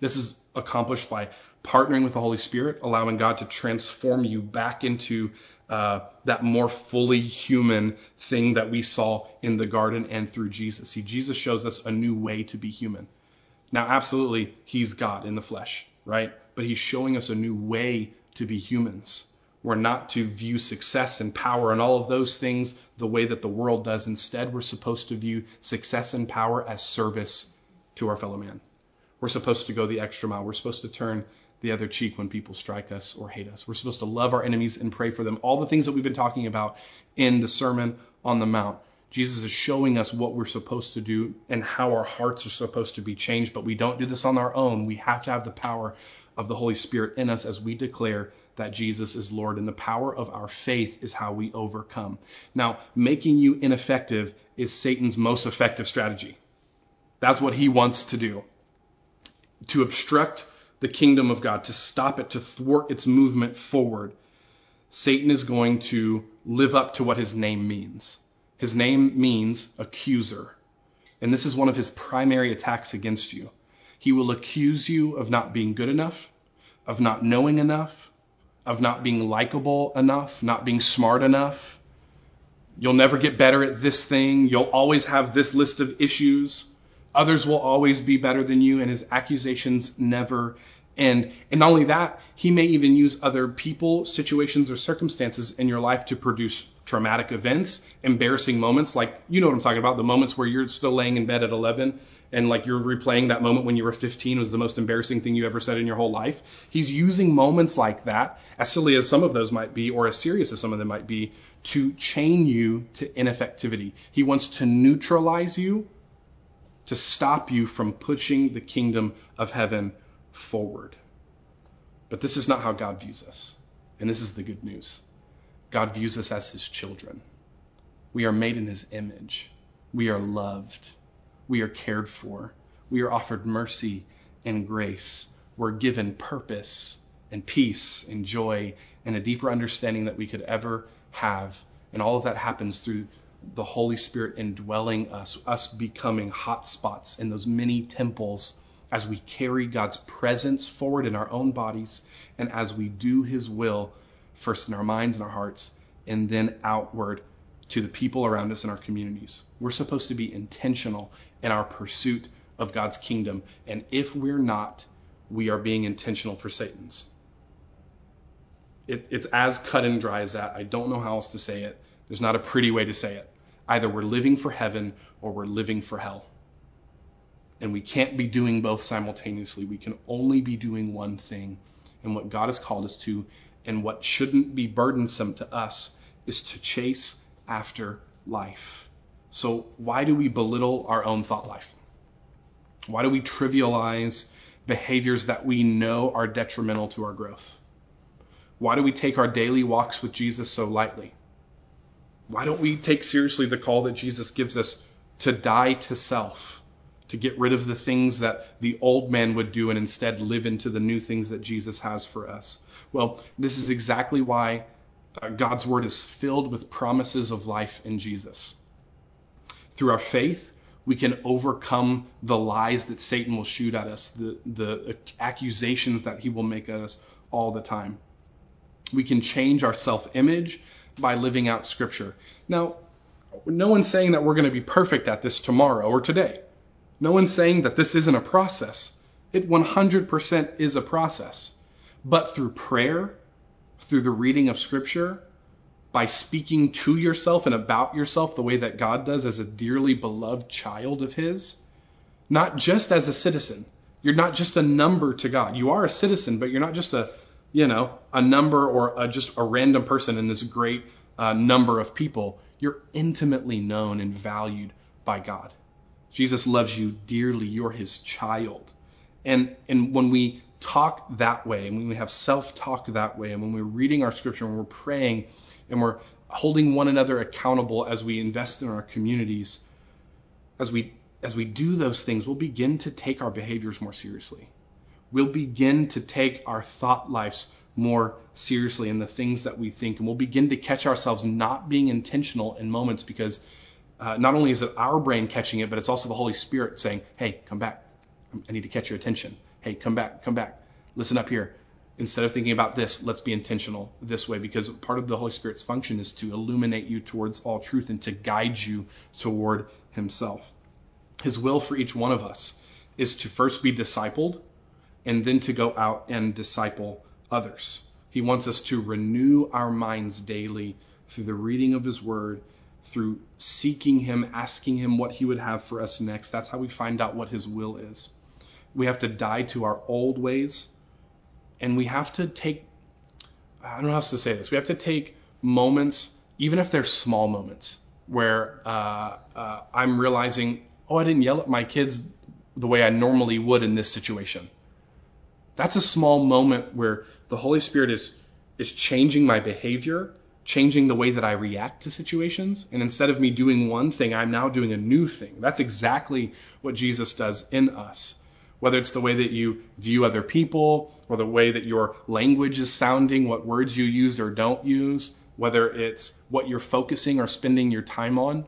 This is accomplished by partnering with the Holy Spirit, allowing God to transform you back into uh, that more fully human thing that we saw in the garden and through Jesus. See, Jesus shows us a new way to be human. Now, absolutely, he's God in the flesh, right? But he's showing us a new way to be humans. We're not to view success and power and all of those things the way that the world does. Instead, we're supposed to view success and power as service to our fellow man. We're supposed to go the extra mile. We're supposed to turn the other cheek when people strike us or hate us. We're supposed to love our enemies and pray for them. All the things that we've been talking about in the Sermon on the Mount. Jesus is showing us what we're supposed to do and how our hearts are supposed to be changed, but we don't do this on our own. We have to have the power of the Holy Spirit in us as we declare that Jesus is Lord, and the power of our faith is how we overcome. Now, making you ineffective is Satan's most effective strategy. That's what he wants to do. To obstruct the kingdom of God, to stop it, to thwart its movement forward, Satan is going to live up to what his name means. His name means accuser. And this is one of his primary attacks against you. He will accuse you of not being good enough, of not knowing enough, of not being likable enough, not being smart enough. You'll never get better at this thing. You'll always have this list of issues. Others will always be better than you, and his accusations never end. and not only that, he may even use other people, situations, or circumstances in your life to produce traumatic events, embarrassing moments. Like, you know what I'm talking about the moments where you're still laying in bed at 11 and like you're replaying that moment when you were 15 was the most embarrassing thing you ever said in your whole life. He's using moments like that, as silly as some of those might be, or as serious as some of them might be, to chain you to ineffectivity. He wants to neutralize you, to stop you from pushing the kingdom of heaven forward. But this is not how God views us. And this is the good news. God views us as his children. We are made in his image. We are loved. We are cared for. We are offered mercy and grace. We're given purpose and peace and joy and a deeper understanding that we could ever have. And all of that happens through the Holy Spirit indwelling us, us becoming hot spots in those many temples as we carry God's presence forward in our own bodies and as we do His will, first in our minds and our hearts, and then outward to the people around us in our communities. We're supposed to be intentional in our pursuit of God's kingdom. And if we're not, we are being intentional for Satan's. It, it's as cut and dry as that. I don't know how else to say it. There's not a pretty way to say it. Either we're living for heaven or we're living for hell. And we can't be doing both simultaneously. We can only be doing one thing. And what God has called us to, and what shouldn't be burdensome to us, is to chase after life. So, why do we belittle our own thought life? Why do we trivialize behaviors that we know are detrimental to our growth? Why do we take our daily walks with Jesus so lightly? Why don't we take seriously the call that Jesus gives us to die to self? to get rid of the things that the old man would do and instead live into the new things that Jesus has for us. Well, this is exactly why uh, God's word is filled with promises of life in Jesus. Through our faith, we can overcome the lies that Satan will shoot at us, the, the accusations that he will make at us all the time. We can change our self image by living out Scripture. Now, no one's saying that we're going to be perfect at this tomorrow or today. No one's saying that this isn't a process. It 100% is a process. But through prayer, through the reading of Scripture, by speaking to yourself and about yourself the way that God does as a dearly beloved child of His, not just as a citizen. You're not just a number to God. You are a citizen, but you're not just a, you know, a number or a, just a random person in this great uh, number of people. You're intimately known and valued by God. Jesus loves you dearly. You're his child. And, and when we talk that way, and when we have self talk that way, and when we're reading our scripture, and we're praying, and we're holding one another accountable as we invest in our communities, as we as we do those things, we'll begin to take our behaviors more seriously. We'll begin to take our thought lives more seriously in the things that we think, and we'll begin to catch ourselves not being intentional in moments because uh, not only is it our brain catching it, but it's also the Holy Spirit saying, hey, come back. I need to catch your attention. Hey, come back, come back. Listen up here. Instead of thinking about this, let's be intentional this way because part of the Holy Spirit's function is to illuminate you towards all truth and to guide you toward Himself. His will for each one of us is to first be discipled and then to go out and disciple others. He wants us to renew our minds daily through the reading of His Word through seeking Him, asking Him what He would have for us next. That's how we find out what His will is. We have to die to our old ways, and we have to take, I don't know how else to say this, we have to take moments, even if they're small moments, where uh, uh, I'm realizing, oh, I didn't yell at my kids the way I normally would in this situation. That's a small moment where the Holy Spirit is is changing my behavior changing the way that I react to situations. And instead of me doing one thing, I'm now doing a new thing. That's exactly what Jesus does in us. Whether it's the way that you view other people, or the way that your language is sounding, what words you use or don't use, whether it's what you're focusing or spending your time on,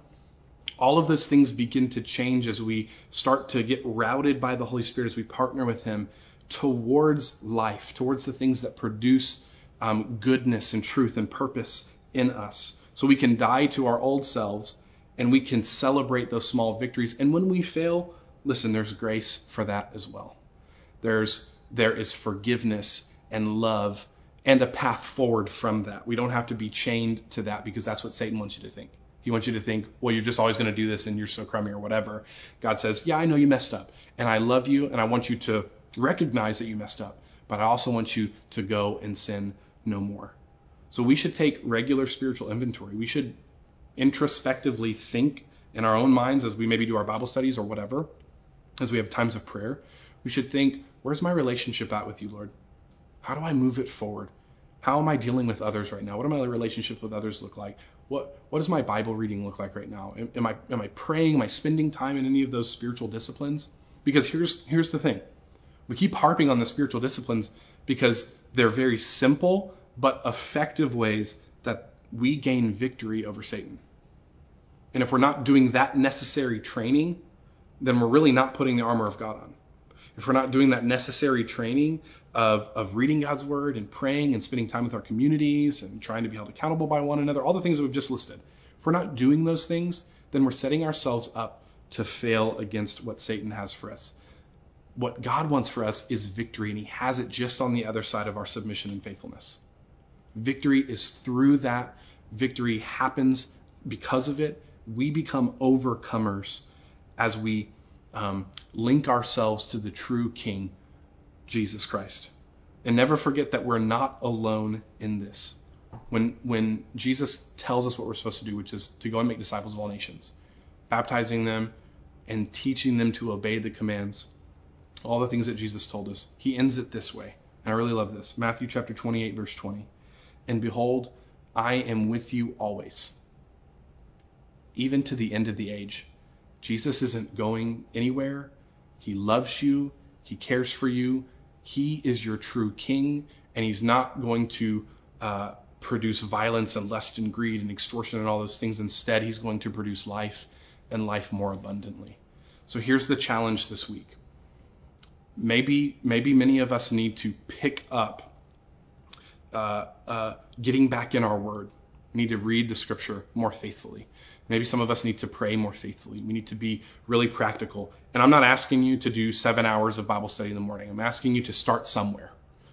all of those things begin to change as we start to get routed by the Holy Spirit, as we partner with Him towards life, towards the things that produce um, goodness and truth and purpose in us. So we can die to our old selves and we can celebrate those small victories. And when we fail, listen, there's grace for that as well. There's there is forgiveness and love and a path forward from that. We don't have to be chained to that because that's what Satan wants you to think. He wants you to think, well, you're just always going to do this and you're so crummy or whatever. God says, yeah, I know you messed up and I love you and I want you to recognize that you messed up, but I also want you to go and sin no more. So we should take regular spiritual inventory. We should introspectively think in our own minds as we maybe do our Bible studies or whatever, as we have times of prayer. We should think, where's my relationship at with you, Lord? How do I move it forward? How am I dealing with others right now? What do my relationships with others look like? What what does my Bible reading look like right now? Am, am I am I praying? Am I spending time in any of those spiritual disciplines? Because here's here's the thing. We keep harping on the spiritual disciplines because they're very simple but effective ways that we gain victory over Satan. And if we're not doing that necessary training, then we're really not putting the armor of God on. If we're not doing that necessary training of, of reading God's word and praying and spending time with our communities and trying to be held accountable by one another, all the things that we've just listed, if we're not doing those things, then we're setting ourselves up to fail against what Satan has for us. What God wants for us is victory, and He has it just on the other side of our submission and faithfulness. Victory is through that. Victory happens because of it. We become overcomers as we um, link ourselves to the true King, Jesus Christ. And never forget that we're not alone in this. When, when Jesus tells us what we're supposed to do, which is to go and make disciples of all nations, baptizing them and teaching them to obey the commands, all the things that Jesus told us, he ends it this way. And I really love this Matthew chapter 28, verse 20. And behold, I am with you always, even to the end of the age. Jesus isn't going anywhere. He loves you. He cares for you. He is your true king, and he's not going to uh, produce violence and lust and greed and extortion and all those things. Instead, he's going to produce life and life more abundantly. So here's the challenge this week. Maybe, maybe many of us need to pick up uh, uh, getting back in our word. We need to read the scripture more faithfully. Maybe some of us need to pray more faithfully. We need to be really practical. And I'm not asking you to do seven hours of Bible study in the morning. I'm asking you to start somewhere.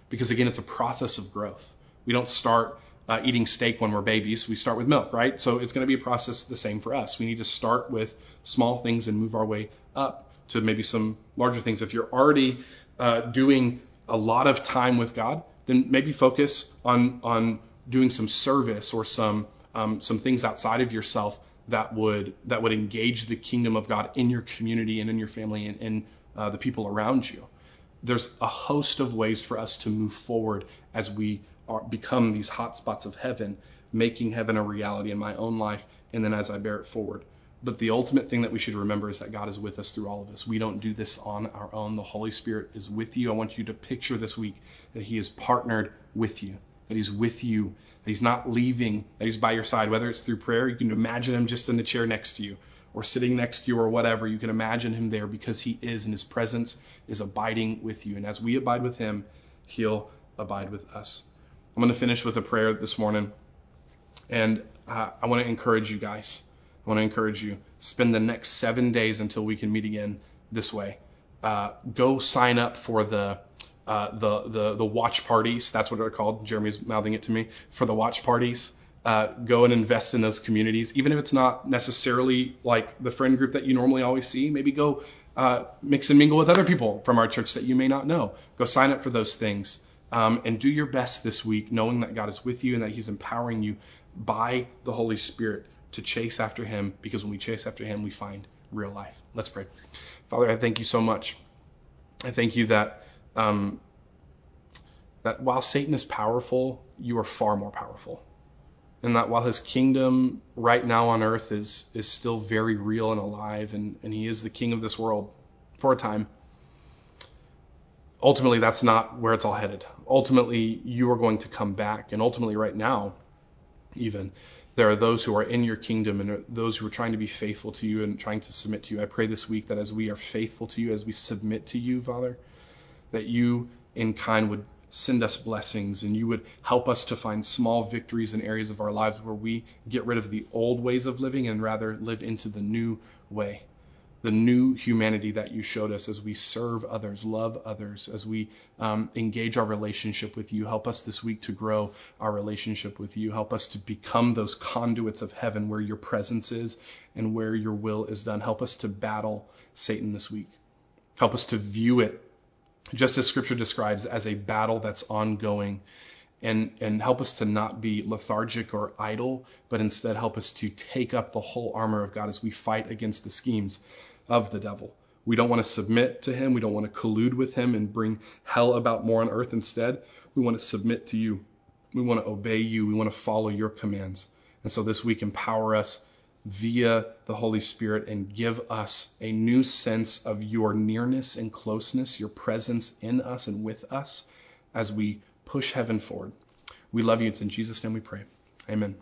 Because again, it's a process of growth. We don't start uh, eating steak when we're babies. We start with milk, right? So it's going to be a process the same for us. We need to start with small things and move our way up to maybe some larger things. If you're already uh, doing a lot of time with God, then maybe focus on on doing some service or some um, some things outside of yourself that would that would engage the kingdom of God in your community and in your family and, uh, the people around you. There's a host of ways for us to move forward as we are, become these hotspots of heaven, making heaven a reality in my own life, and then as I bear it forward. But the ultimate thing that we should remember is that God is with us through all of this. We don't do this on our own. The Holy Spirit is with you. I want you to picture this week that He is partnered with you, that He's with you, that He's not leaving, that He's by your side, whether it's through prayer, you can imagine Him just in the chair next to you or sitting next to you or whatever. You can imagine Him there because He is, and His presence is abiding with you. And as we abide with Him, He'll abide with us. I'm going to finish with a prayer this morning. And uh, I want to encourage you guys. I want to encourage you spend the next seven days until we can meet again this way. Uh, go sign up for the uh, the the the watch parties. That's what they're called. Jeremy's mouthing it to me for the watch parties. Uh, go and invest in those communities, even if it's not necessarily like the friend group that you normally always see. Maybe go uh, mix and mingle with other people from our church that you may not know. Go sign up for those things. Um, and do your best this week, knowing that God is with you and that He's empowering you by the Holy Spirit to chase after him because when we chase after him, we find real life. Let's pray. Father, I thank you so much. I thank you that um, that while Satan is powerful, you are far more powerful. And that while his kingdom right now on earth is is still very real and alive and, and he is the king of this world for a time, ultimately that's not where it's all headed. Ultimately, you are going to come back, and ultimately right now, even there are those who are in your kingdom and those who are trying to be faithful to you and trying to submit to you. I pray this week that as we are faithful to you, as we submit to you, Father, that you in kind would send us blessings and you would help us to find small victories in areas of our lives where we get rid of the old ways of living and rather live into the new way. The new humanity that you showed us as we serve others, love others, as we um, engage our relationship with you. Help us this week to grow our relationship with you. Help us to become those conduits of heaven where your presence is and where your will is done. Help us to battle Satan this week. Help us to view it just as scripture describes as a battle that's ongoing and and help us to not be lethargic or idle, but instead help us to take up the whole armor of God as we fight against the schemes of the devil. We don't want to submit to him. We don't want to collude with him and bring hell about more on earth. Instead, we want to submit to you. We want to obey you. We want to follow your commands. And so this week, empower us via the Holy Spirit and give us a new sense of your nearness and closeness, your presence in us and with us as we push heaven forward. We love you. It's in Jesus' name we pray. Amen.